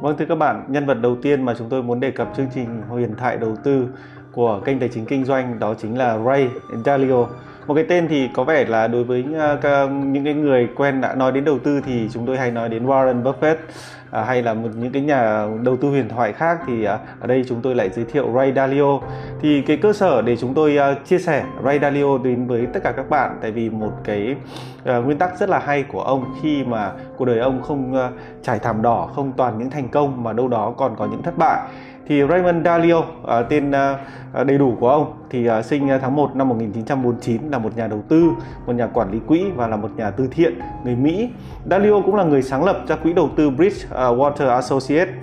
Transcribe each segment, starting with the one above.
Vâng thưa các bạn, nhân vật đầu tiên mà chúng tôi muốn đề cập chương trình huyền thoại đầu tư của kênh tài chính kinh doanh đó chính là Ray Dalio. Một cái tên thì có vẻ là đối với ờ, những cái người quen đã nói đến đầu tư thì chúng tôi hay nói đến Warren Buffett à, hay là một những cái nhà đầu tư huyền thoại khác thì à, ở đây chúng tôi lại giới thiệu Ray Dalio. Thì cái cơ sở để chúng tôi à, chia sẻ Ray Dalio đến với tất cả các bạn tại vì một cái à, nguyên tắc rất là hay của ông khi mà cuộc đời ông không à, trải thảm đỏ không toàn những thành công mà đâu đó còn có những thất bại thì Raymond Dalio à, tên à, à, đầy đủ của ông thì à, sinh à, tháng 1 năm 1949 là một nhà đầu tư, một nhà quản lý quỹ và là một nhà từ thiện người Mỹ. Dalio cũng là người sáng lập ra quỹ đầu tư Bridge Water Associates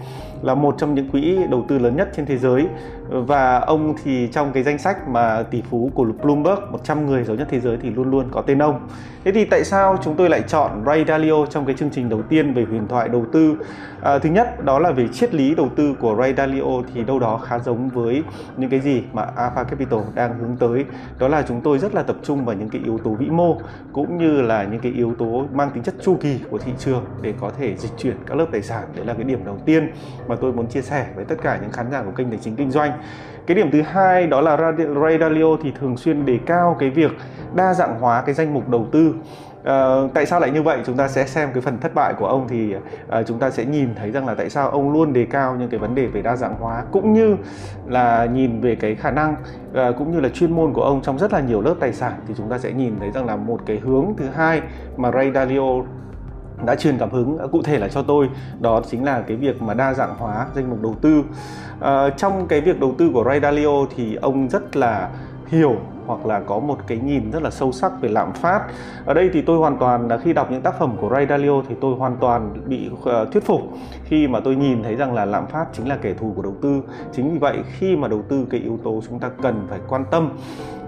là một trong những quỹ đầu tư lớn nhất trên thế giới và ông thì trong cái danh sách mà tỷ phú của Bloomberg 100 người giàu nhất thế giới thì luôn luôn có tên ông. Thế thì tại sao chúng tôi lại chọn Ray Dalio trong cái chương trình đầu tiên về huyền thoại đầu tư? À, thứ nhất đó là về triết lý đầu tư của Ray Dalio thì đâu đó khá giống với những cái gì mà Alpha Capital đang hướng tới. Đó là chúng tôi rất là tập trung vào những cái yếu tố vĩ mô cũng như là những cái yếu tố mang tính chất chu kỳ của thị trường để có thể dịch chuyển các lớp tài sản. Đấy là cái điểm đầu tiên mà tôi muốn chia sẻ với tất cả những khán giả của kênh tài chính kinh doanh cái điểm thứ hai đó là Ray Dalio thì thường xuyên đề cao cái việc đa dạng hóa cái danh mục đầu tư. Uh, tại sao lại như vậy? Chúng ta sẽ xem cái phần thất bại của ông thì uh, chúng ta sẽ nhìn thấy rằng là tại sao ông luôn đề cao những cái vấn đề về đa dạng hóa cũng như là nhìn về cái khả năng uh, cũng như là chuyên môn của ông trong rất là nhiều lớp tài sản. Thì chúng ta sẽ nhìn thấy rằng là một cái hướng thứ hai mà Ray Dalio đã truyền cảm hứng cụ thể là cho tôi đó chính là cái việc mà đa dạng hóa danh mục đầu tư à, trong cái việc đầu tư của Ray Dalio thì ông rất là hiểu hoặc là có một cái nhìn rất là sâu sắc về lạm phát. Ở đây thì tôi hoàn toàn là khi đọc những tác phẩm của Ray Dalio thì tôi hoàn toàn bị ờ, thuyết phục khi mà tôi nhìn thấy rằng là lạm phát chính là kẻ thù của đầu tư. Chính vì vậy khi mà đầu tư cái yếu tố chúng ta cần phải quan tâm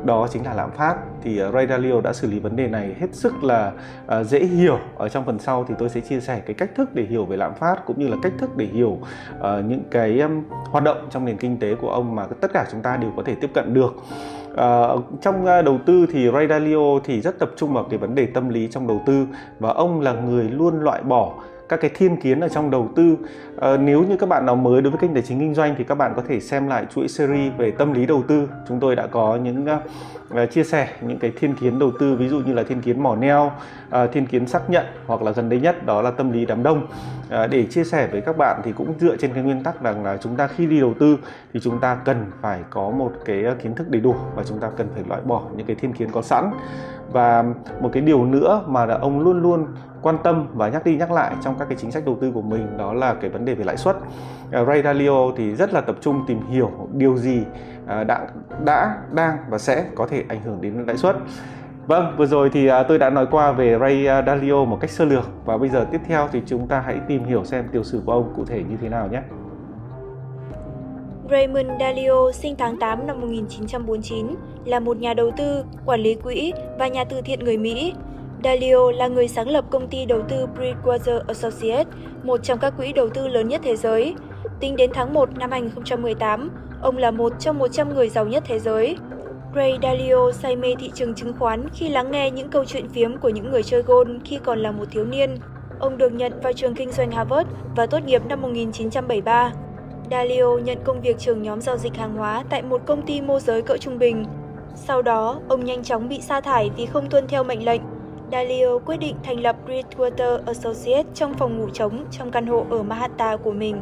đó chính là lạm phát. Thì ờ, Ray Dalio đã xử lý vấn đề này hết sức là uh, dễ hiểu. Ở trong phần sau thì tôi sẽ chia sẻ cái cách thức để hiểu về lạm phát cũng như là cách thức để hiểu uh, những cái um, hoạt động trong nền kinh tế của ông mà tất cả chúng ta đều có thể tiếp cận được. Uh, trong uh, đầu tư thì Ray Dalio thì rất tập trung vào cái vấn đề tâm lý trong đầu tư và ông là người luôn loại bỏ các cái thiên kiến ở trong đầu tư. À, nếu như các bạn nào mới đối với kênh tài chính kinh doanh thì các bạn có thể xem lại chuỗi series về tâm lý đầu tư. Chúng tôi đã có những uh, chia sẻ những cái thiên kiến đầu tư ví dụ như là thiên kiến mỏ neo uh, thiên kiến xác nhận hoặc là gần đây nhất đó là tâm lý đám đông. Uh, để chia sẻ với các bạn thì cũng dựa trên cái nguyên tắc rằng là chúng ta khi đi đầu tư thì chúng ta cần phải có một cái kiến thức đầy đủ và chúng ta cần phải loại bỏ những cái thiên kiến có sẵn và một cái điều nữa mà là ông luôn luôn quan tâm và nhắc đi nhắc lại trong các cái chính sách đầu tư của mình đó là cái vấn đề về lãi suất. À, Ray Dalio thì rất là tập trung tìm hiểu điều gì à, đã đã đang và sẽ có thể ảnh hưởng đến lãi suất. Vâng, vừa rồi thì à, tôi đã nói qua về Ray Dalio một cách sơ lược và bây giờ tiếp theo thì chúng ta hãy tìm hiểu xem tiểu sử của ông cụ thể như thế nào nhé. Raymond Dalio sinh tháng 8 năm 1949, là một nhà đầu tư, quản lý quỹ và nhà từ thiện người Mỹ. Dalio là người sáng lập công ty đầu tư Bridgewater Associates, một trong các quỹ đầu tư lớn nhất thế giới. Tính đến tháng 1 năm 2018, ông là một trong 100 người giàu nhất thế giới. Ray Dalio say mê thị trường chứng khoán khi lắng nghe những câu chuyện phiếm của những người chơi gôn khi còn là một thiếu niên. Ông được nhận vào trường kinh doanh Harvard và tốt nghiệp năm 1973. Dalio nhận công việc trưởng nhóm giao dịch hàng hóa tại một công ty môi giới cỡ trung bình. Sau đó, ông nhanh chóng bị sa thải vì không tuân theo mệnh lệnh. Dalio quyết định thành lập Bridgewater Associates trong phòng ngủ trống trong căn hộ ở Manhattan của mình.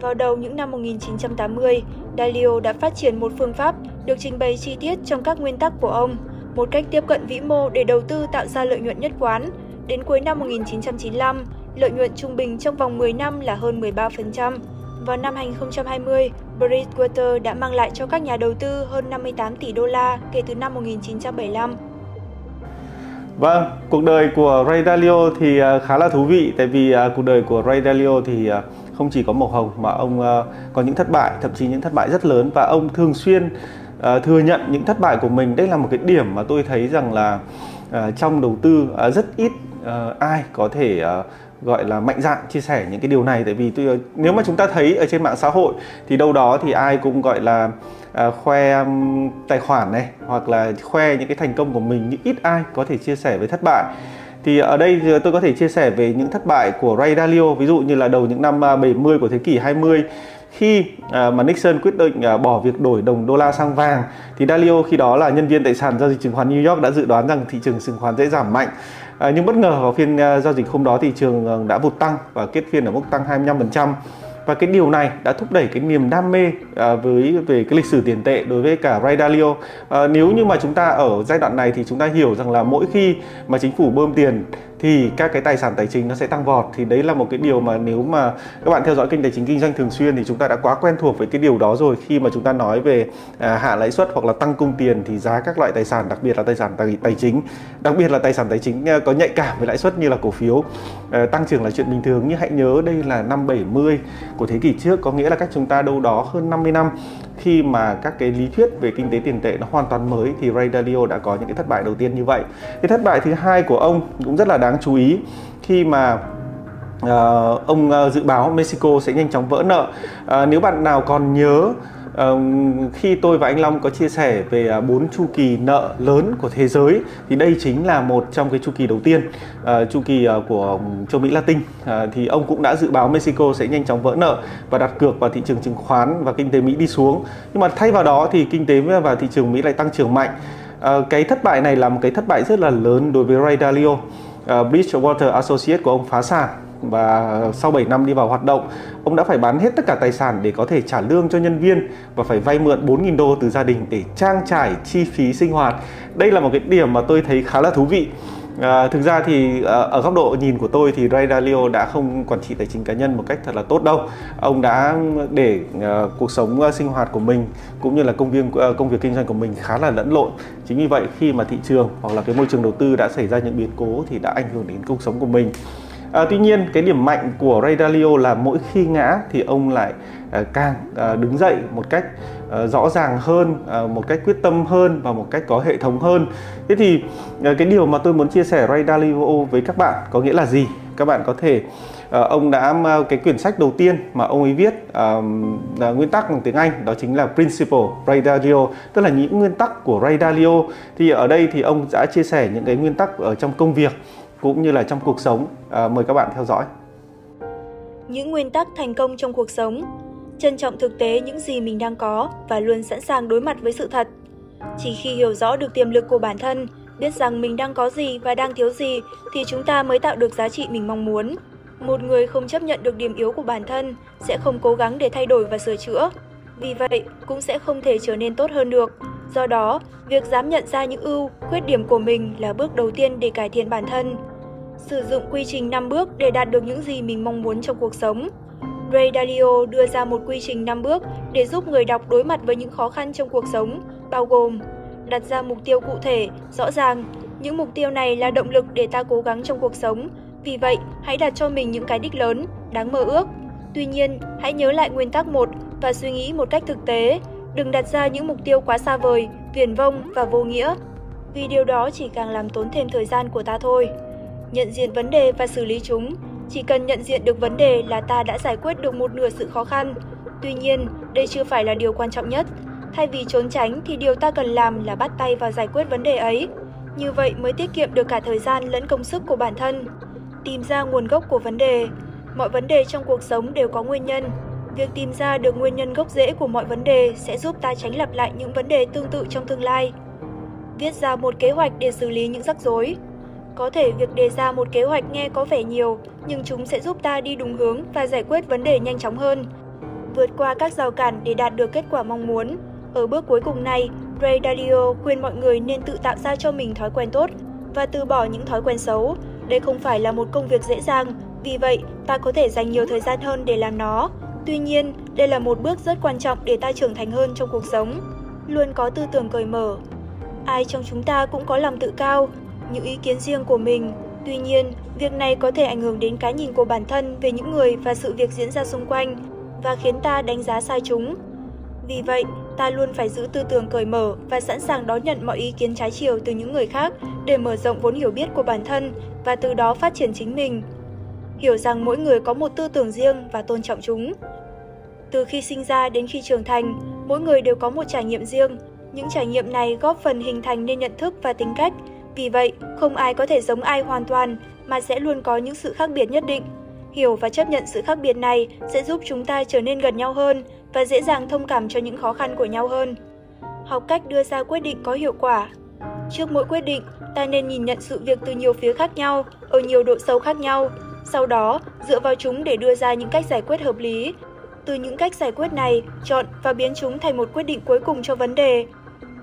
Vào đầu những năm 1980, Dalio đã phát triển một phương pháp được trình bày chi tiết trong các nguyên tắc của ông, một cách tiếp cận vĩ mô để đầu tư tạo ra lợi nhuận nhất quán. Đến cuối năm 1995, lợi nhuận trung bình trong vòng 10 năm là hơn 13%. Vào năm 2020, Bridgewater đã mang lại cho các nhà đầu tư hơn 58 tỷ đô la kể từ năm 1975. Vâng, cuộc đời của Ray Dalio thì à, khá là thú vị tại vì à, cuộc đời của Ray Dalio thì à, không chỉ có màu hồng mà ông có những thất bại, thậm chí những thất bại rất lớn và ông thường xuyên thừa nhận những thất bại của mình. Đây là một cái điểm mà tôi thấy rằng là trong đầu tư rất ít ai có thể gọi là mạnh dạn chia sẻ những cái điều này. Tại vì tôi, nếu mà chúng ta thấy ở trên mạng xã hội thì đâu đó thì ai cũng gọi là à, khoe um, tài khoản này hoặc là khoe những cái thành công của mình nhưng ít ai có thể chia sẻ với thất bại. Thì ở đây tôi có thể chia sẻ về những thất bại của Ray Dalio ví dụ như là đầu những năm 70 của thế kỷ 20 khi à, mà Nixon quyết định à, bỏ việc đổi đồng đô la sang vàng. Thì Dalio khi đó là nhân viên tại sàn giao dịch chứng khoán New York đã dự đoán rằng thị trường chứng khoán sẽ giảm mạnh à, nhưng bất ngờ vào phiên à, giao dịch hôm đó thị trường à, đã vụt tăng và kết phiên ở mức tăng 25% và cái điều này đã thúc đẩy cái niềm đam mê à, với về cái lịch sử tiền tệ đối với cả Ray Dalio. À, nếu như mà chúng ta ở giai đoạn này thì chúng ta hiểu rằng là mỗi khi mà chính phủ bơm tiền thì các cái tài sản tài chính nó sẽ tăng vọt. Thì đấy là một cái điều mà nếu mà các bạn theo dõi kênh tài chính kinh doanh thường xuyên thì chúng ta đã quá quen thuộc với cái điều đó rồi. Khi mà chúng ta nói về à, hạ lãi suất hoặc là tăng cung tiền thì giá các loại tài sản đặc biệt là tài sản tài, tài chính đặc biệt là tài sản tài chính à, có nhạy cảm với lãi suất như là cổ phiếu à, tăng trưởng là chuyện bình thường. Nhưng hãy nhớ đây là năm 70 của thế kỷ trước có nghĩa là cách chúng ta đâu đó hơn 50 năm khi mà các cái lý thuyết về kinh tế tiền tệ nó hoàn toàn mới thì Ray Dalio đã có những cái thất bại đầu tiên như vậy. Cái thất bại thứ hai của ông cũng rất là đáng chú ý khi mà uh, ông uh, dự báo Mexico sẽ nhanh chóng vỡ nợ. Uh, nếu bạn nào còn nhớ khi tôi và anh Long có chia sẻ về à, bốn chu kỳ nợ lớn của thế giới, thì đây chính là một trong cái chu kỳ đầu tiên ờ, chu kỳ ờ, của châu Mỹ Latin. Ờ, thì ông cũng đã dự báo Mexico sẽ nhanh chóng vỡ nợ và đặt cược vào thị trường chứng khoán và kinh tế Mỹ đi xuống. Nhưng mà thay vào đó thì kinh tế và thị trường Mỹ lại tăng trưởng mạnh. Cái thất bại này là một cái thất bại rất là lớn đối với Ray Dalio Bridgewater Associates của ông phá sản và sau 7 năm đi vào hoạt động, ông đã phải bán hết tất cả tài sản để có thể trả lương cho nhân viên và phải vay mượn 4.000 đô từ gia đình để trang trải chi phí sinh hoạt. Đây là một cái điểm mà tôi thấy khá là thú vị. À, thực ra thì à, ở góc độ nhìn của tôi thì Ray Dalio đã không quản trị tài chính cá nhân một cách thật là tốt đâu. Ông đã để à, cuộc sống à, sinh hoạt của mình cũng như là công viên à, công việc kinh doanh của mình khá là lẫn lộn. Chính vì vậy khi mà thị trường hoặc là cái môi trường đầu tư đã xảy ra những biến cố thì đã ảnh hưởng đến cuộc sống của mình. À, tuy nhiên cái điểm mạnh của Ray Dalio là mỗi khi ngã thì ông lại à, càng à, đứng dậy một cách à, rõ ràng hơn, à, một cách quyết tâm hơn và một cách có hệ thống hơn. Thế thì à, cái điều mà tôi muốn chia sẻ Ray Dalio với các bạn có nghĩa là gì? Các bạn có thể à, ông đã cái quyển sách đầu tiên mà ông ấy viết à, là nguyên tắc bằng tiếng Anh đó chính là Principle Ray Dalio, tức là những nguyên tắc của Ray Dalio. Thì ở đây thì ông đã chia sẻ những cái nguyên tắc ở trong công việc cũng như là trong cuộc sống. À, mời các bạn theo dõi. Những nguyên tắc thành công trong cuộc sống Trân trọng thực tế những gì mình đang có và luôn sẵn sàng đối mặt với sự thật. Chỉ khi hiểu rõ được tiềm lực của bản thân, biết rằng mình đang có gì và đang thiếu gì thì chúng ta mới tạo được giá trị mình mong muốn. Một người không chấp nhận được điểm yếu của bản thân sẽ không cố gắng để thay đổi và sửa chữa. Vì vậy, cũng sẽ không thể trở nên tốt hơn được. Do đó, việc dám nhận ra những ưu, khuyết điểm của mình là bước đầu tiên để cải thiện bản thân. Sử dụng quy trình 5 bước để đạt được những gì mình mong muốn trong cuộc sống. Ray Dalio đưa ra một quy trình 5 bước để giúp người đọc đối mặt với những khó khăn trong cuộc sống, bao gồm đặt ra mục tiêu cụ thể, rõ ràng. Những mục tiêu này là động lực để ta cố gắng trong cuộc sống. Vì vậy, hãy đặt cho mình những cái đích lớn, đáng mơ ước. Tuy nhiên, hãy nhớ lại nguyên tắc 1 và suy nghĩ một cách thực tế. Đừng đặt ra những mục tiêu quá xa vời, viển vông và vô nghĩa. Vì điều đó chỉ càng làm tốn thêm thời gian của ta thôi nhận diện vấn đề và xử lý chúng. Chỉ cần nhận diện được vấn đề là ta đã giải quyết được một nửa sự khó khăn. Tuy nhiên, đây chưa phải là điều quan trọng nhất. Thay vì trốn tránh thì điều ta cần làm là bắt tay vào giải quyết vấn đề ấy. Như vậy mới tiết kiệm được cả thời gian lẫn công sức của bản thân. Tìm ra nguồn gốc của vấn đề. Mọi vấn đề trong cuộc sống đều có nguyên nhân. Việc tìm ra được nguyên nhân gốc rễ của mọi vấn đề sẽ giúp ta tránh lặp lại những vấn đề tương tự trong tương lai. Viết ra một kế hoạch để xử lý những rắc rối. Có thể việc đề ra một kế hoạch nghe có vẻ nhiều, nhưng chúng sẽ giúp ta đi đúng hướng và giải quyết vấn đề nhanh chóng hơn. Vượt qua các rào cản để đạt được kết quả mong muốn. Ở bước cuối cùng này, Ray Dalio khuyên mọi người nên tự tạo ra cho mình thói quen tốt và từ bỏ những thói quen xấu. Đây không phải là một công việc dễ dàng, vì vậy ta có thể dành nhiều thời gian hơn để làm nó. Tuy nhiên, đây là một bước rất quan trọng để ta trưởng thành hơn trong cuộc sống. Luôn có tư tưởng cởi mở. Ai trong chúng ta cũng có lòng tự cao, những ý kiến riêng của mình. Tuy nhiên, việc này có thể ảnh hưởng đến cái nhìn của bản thân về những người và sự việc diễn ra xung quanh và khiến ta đánh giá sai chúng. Vì vậy, ta luôn phải giữ tư tưởng cởi mở và sẵn sàng đón nhận mọi ý kiến trái chiều từ những người khác để mở rộng vốn hiểu biết của bản thân và từ đó phát triển chính mình. Hiểu rằng mỗi người có một tư tưởng riêng và tôn trọng chúng. Từ khi sinh ra đến khi trưởng thành, mỗi người đều có một trải nghiệm riêng. Những trải nghiệm này góp phần hình thành nên nhận thức và tính cách vì vậy, không ai có thể giống ai hoàn toàn, mà sẽ luôn có những sự khác biệt nhất định. Hiểu và chấp nhận sự khác biệt này sẽ giúp chúng ta trở nên gần nhau hơn và dễ dàng thông cảm cho những khó khăn của nhau hơn. Học cách đưa ra quyết định có hiệu quả. Trước mỗi quyết định, ta nên nhìn nhận sự việc từ nhiều phía khác nhau, ở nhiều độ sâu khác nhau. Sau đó, dựa vào chúng để đưa ra những cách giải quyết hợp lý. Từ những cách giải quyết này, chọn và biến chúng thành một quyết định cuối cùng cho vấn đề.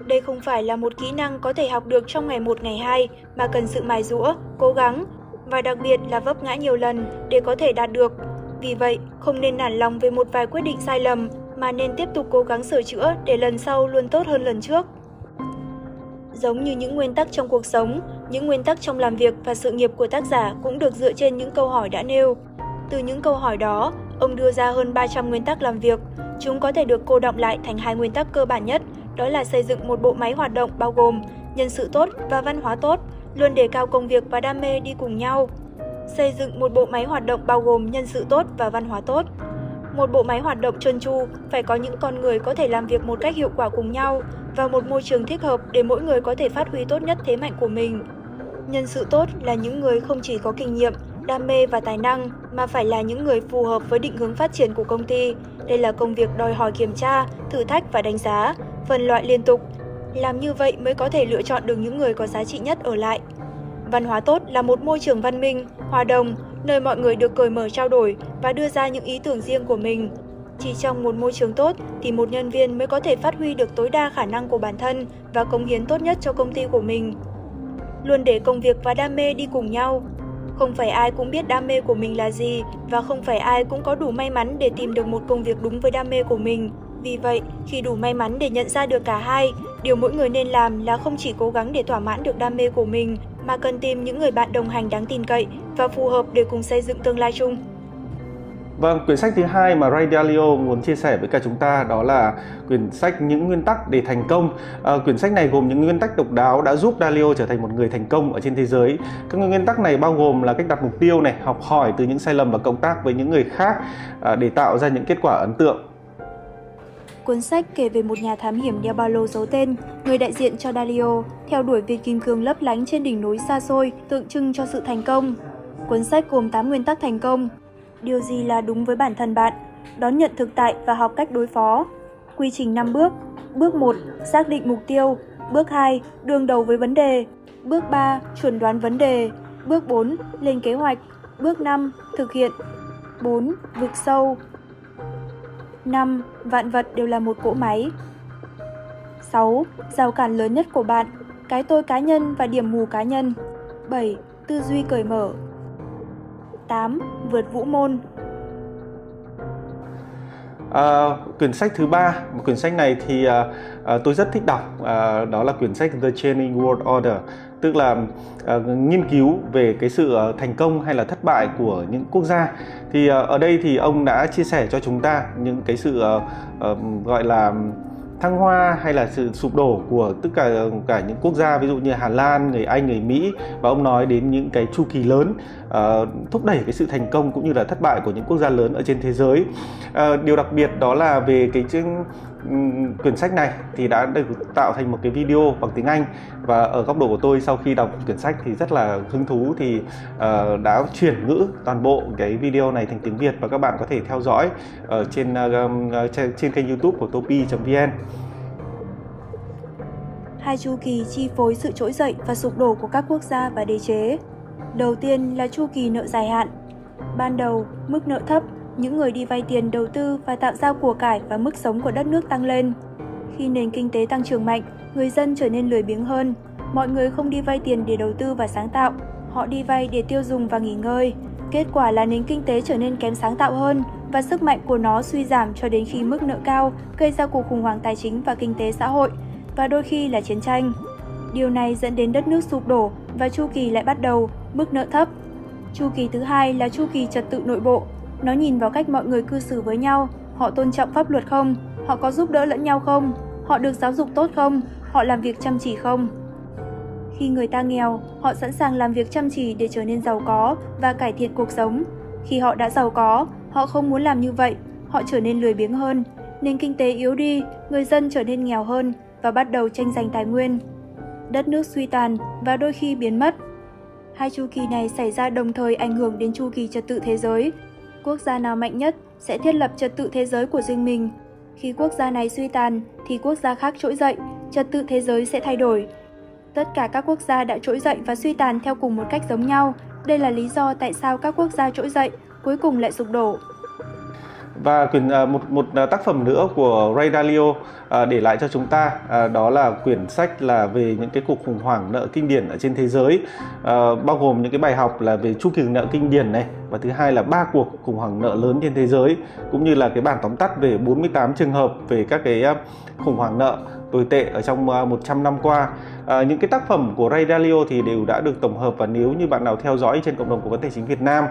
Đây không phải là một kỹ năng có thể học được trong ngày một ngày hai, mà cần sự mài rũa, cố gắng và đặc biệt là vấp ngã nhiều lần để có thể đạt được. Vì vậy, không nên nản lòng về một vài quyết định sai lầm mà nên tiếp tục cố gắng sửa chữa để lần sau luôn tốt hơn lần trước. Giống như những nguyên tắc trong cuộc sống, những nguyên tắc trong làm việc và sự nghiệp của tác giả cũng được dựa trên những câu hỏi đã nêu. Từ những câu hỏi đó, ông đưa ra hơn 300 nguyên tắc làm việc. Chúng có thể được cô động lại thành hai nguyên tắc cơ bản nhất, đó là xây dựng một bộ máy hoạt động bao gồm nhân sự tốt và văn hóa tốt, luôn đề cao công việc và đam mê đi cùng nhau. Xây dựng một bộ máy hoạt động bao gồm nhân sự tốt và văn hóa tốt. Một bộ máy hoạt động trơn tru phải có những con người có thể làm việc một cách hiệu quả cùng nhau và một môi trường thích hợp để mỗi người có thể phát huy tốt nhất thế mạnh của mình. Nhân sự tốt là những người không chỉ có kinh nghiệm, đam mê và tài năng mà phải là những người phù hợp với định hướng phát triển của công ty. Đây là công việc đòi hỏi kiểm tra, thử thách và đánh giá, phân loại liên tục. Làm như vậy mới có thể lựa chọn được những người có giá trị nhất ở lại. Văn hóa tốt là một môi trường văn minh, hòa đồng, nơi mọi người được cởi mở trao đổi và đưa ra những ý tưởng riêng của mình. Chỉ trong một môi trường tốt thì một nhân viên mới có thể phát huy được tối đa khả năng của bản thân và cống hiến tốt nhất cho công ty của mình. Luôn để công việc và đam mê đi cùng nhau. Không phải ai cũng biết đam mê của mình là gì và không phải ai cũng có đủ may mắn để tìm được một công việc đúng với đam mê của mình. Vì vậy, khi đủ may mắn để nhận ra được cả hai, điều mỗi người nên làm là không chỉ cố gắng để thỏa mãn được đam mê của mình, mà cần tìm những người bạn đồng hành đáng tin cậy và phù hợp để cùng xây dựng tương lai chung. Vâng, quyển sách thứ hai mà Ray Dalio muốn chia sẻ với cả chúng ta đó là quyển sách Những nguyên tắc để thành công. À, quyển sách này gồm những nguyên tắc độc đáo đã giúp Dalio trở thành một người thành công ở trên thế giới. Các nguyên tắc này bao gồm là cách đặt mục tiêu này, học hỏi từ những sai lầm và cộng tác với những người khác à, để tạo ra những kết quả ấn tượng. Cuốn sách kể về một nhà thám hiểm đeo ba lô giấu tên, người đại diện cho Dalio, theo đuổi viên kim cương lấp lánh trên đỉnh núi xa xôi, tượng trưng cho sự thành công. Cuốn sách gồm 8 nguyên tắc thành công. Điều gì là đúng với bản thân bạn? Đón nhận thực tại và học cách đối phó. Quy trình 5 bước. Bước 1. Xác định mục tiêu. Bước 2. Đương đầu với vấn đề. Bước 3. Chuẩn đoán vấn đề. Bước 4. Lên kế hoạch. Bước 5. Thực hiện. 4. Vực sâu. 5. Vạn vật đều là một cỗ máy. 6. Rào cản lớn nhất của bạn, cái tôi cá nhân và điểm mù cá nhân. 7. Tư duy cởi mở. 8. Vượt vũ môn. À, quyển sách thứ ba, một quyển sách này thì à, à, tôi rất thích đọc, à, đó là quyển sách The Changing World Order, tức là à, nghiên cứu về cái sự à, thành công hay là thất bại của những quốc gia. Thì à, ở đây thì ông đã chia sẻ cho chúng ta những cái sự à, à, gọi là thăng hoa hay là sự sụp đổ của tất cả cả những quốc gia ví dụ như Hà Lan, người Anh, người Mỹ và ông nói đến những cái chu kỳ lớn uh, thúc đẩy cái sự thành công cũng như là thất bại của những quốc gia lớn ở trên thế giới. Uh, điều đặc biệt đó là về cái chương quyển sách này thì đã được tạo thành một cái video bằng tiếng Anh và ở góc độ của tôi sau khi đọc quyển sách thì rất là hứng thú thì uh, đã chuyển ngữ toàn bộ cái video này thành tiếng Việt và các bạn có thể theo dõi ở trên ờ, uh, ờ, trên, trên kênh YouTube của topi.vn. Hai chu kỳ chi phối sự trỗi dậy và sụp đổ của các quốc gia và đế chế. Đầu tiên là chu kỳ nợ dài hạn. Ban đầu, mức nợ thấp những người đi vay tiền đầu tư và tạo ra của cải và mức sống của đất nước tăng lên. Khi nền kinh tế tăng trưởng mạnh, người dân trở nên lười biếng hơn. Mọi người không đi vay tiền để đầu tư và sáng tạo, họ đi vay để tiêu dùng và nghỉ ngơi. Kết quả là nền kinh tế trở nên kém sáng tạo hơn và sức mạnh của nó suy giảm cho đến khi mức nợ cao gây ra cuộc khủng hoảng tài chính và kinh tế xã hội và đôi khi là chiến tranh. Điều này dẫn đến đất nước sụp đổ và chu kỳ lại bắt đầu, mức nợ thấp. Chu kỳ thứ hai là chu kỳ trật tự nội bộ, nó nhìn vào cách mọi người cư xử với nhau, họ tôn trọng pháp luật không, họ có giúp đỡ lẫn nhau không, họ được giáo dục tốt không, họ làm việc chăm chỉ không. Khi người ta nghèo, họ sẵn sàng làm việc chăm chỉ để trở nên giàu có và cải thiện cuộc sống. Khi họ đã giàu có, họ không muốn làm như vậy, họ trở nên lười biếng hơn, nền kinh tế yếu đi, người dân trở nên nghèo hơn và bắt đầu tranh giành tài nguyên. đất nước suy tàn và đôi khi biến mất. Hai chu kỳ này xảy ra đồng thời ảnh hưởng đến chu kỳ trật tự thế giới. Quốc gia nào mạnh nhất sẽ thiết lập trật tự thế giới của riêng mình. Khi quốc gia này suy tàn thì quốc gia khác trỗi dậy, trật tự thế giới sẽ thay đổi. Tất cả các quốc gia đã trỗi dậy và suy tàn theo cùng một cách giống nhau. Đây là lý do tại sao các quốc gia trỗi dậy cuối cùng lại sụp đổ và quyển à, một một à, tác phẩm nữa của Ray Dalio à, để lại cho chúng ta đó là quyển sách là về những cái cuộc khủng hoảng nợ kinh điển ở trên thế giới. Ờ, bao gồm những cái bài học là về chu kỳ nợ kinh điển này, và thứ hai là ba cuộc khủng hoảng nợ lớn trên thế giới, cũng như là cái bản tóm tắt về 48 trường hợp về các cái khủng hoảng nợ tồi tệ ở trong à, 100 năm qua. À, những cái tác phẩm của Ray Dalio thì đều đã được tổng hợp và nếu như bạn nào theo dõi trên cộng đồng của vấn tài chính Việt Nam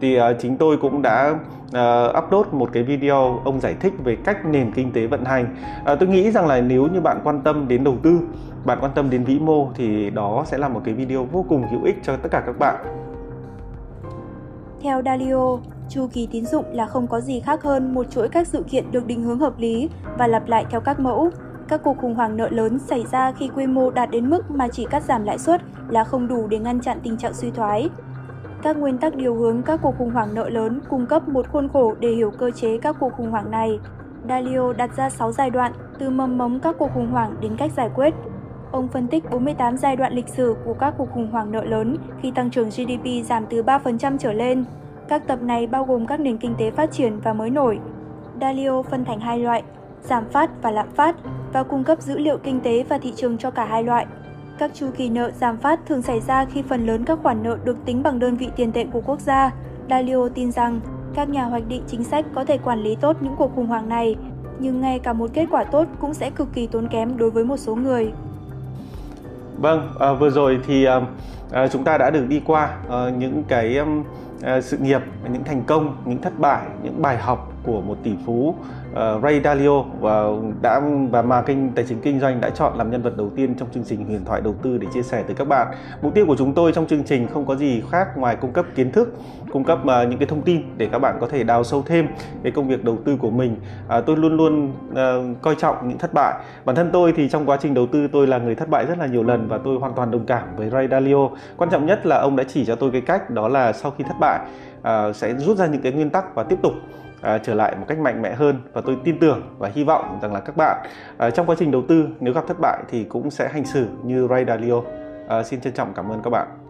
thì uh, chính tôi cũng đã uh, upload một cái video ông giải thích về cách nền kinh tế vận hành. À, tôi nghĩ rằng là nếu như bạn quan tâm đến đầu tư bạn quan tâm đến vĩ mô thì đó sẽ là một cái video vô cùng hữu ích cho tất cả các bạn. Theo Dalio, chu kỳ tín dụng là không có gì khác hơn một chuỗi các sự kiện được định hướng hợp lý và lặp lại theo các mẫu các cuộc khủng hoảng nợ lớn xảy ra khi quy mô đạt đến mức mà chỉ cắt giảm lãi suất là không đủ để ngăn chặn tình trạng suy thoái. Các nguyên tắc điều hướng các cuộc khủng hoảng nợ lớn cung cấp một khuôn khổ để hiểu cơ chế các cuộc khủng hoảng này. Dalio đặt ra 6 giai đoạn từ mầm mống các cuộc khủng hoảng đến cách giải quyết. Ông phân tích 48 giai đoạn lịch sử của các cuộc khủng hoảng nợ lớn khi tăng trưởng GDP giảm từ 3% trở lên. Các tập này bao gồm các nền kinh tế phát triển và mới nổi. Dalio phân thành hai loại, giảm phát và lạm phát và cung cấp dữ liệu kinh tế và thị trường cho cả hai loại. Các chu kỳ nợ giảm phát thường xảy ra khi phần lớn các khoản nợ được tính bằng đơn vị tiền tệ của quốc gia. Dalio tin rằng các nhà hoạch định chính sách có thể quản lý tốt những cuộc khủng hoảng này, nhưng ngay cả một kết quả tốt cũng sẽ cực kỳ tốn kém đối với một số người. Vâng, à, vừa rồi thì à, à chúng ta đã được đi qua à, những cái à, sự nghiệp, những thành công, những thất bại, những bài học của một tỷ phú uh, Ray Dalio và đã và mà kênh tài chính kinh doanh đã chọn làm nhân vật đầu tiên trong chương trình huyền thoại đầu tư để chia sẻ tới các bạn. Mục tiêu của chúng tôi trong chương trình không có gì khác ngoài cung cấp kiến thức, cung cấp uh, những cái thông tin để các bạn có thể đào sâu thêm cái công việc đầu tư của mình. Uh, tôi luôn luôn uh, coi trọng những thất bại. Bản thân tôi thì trong quá trình đầu tư tôi là người thất bại rất là nhiều lần và tôi hoàn toàn đồng cảm với Ray Dalio. Quan trọng nhất là ông đã chỉ cho tôi cái cách đó là sau khi thất bại uh, sẽ rút ra những cái nguyên tắc và tiếp tục à, trở lại một cách mạnh mẽ hơn và tôi tin tưởng và hy vọng rằng là các bạn à, trong quá trình đầu tư nếu gặp thất bại thì cũng sẽ hành xử như Ray Dalio. À, xin trân trọng cảm ơn các bạn.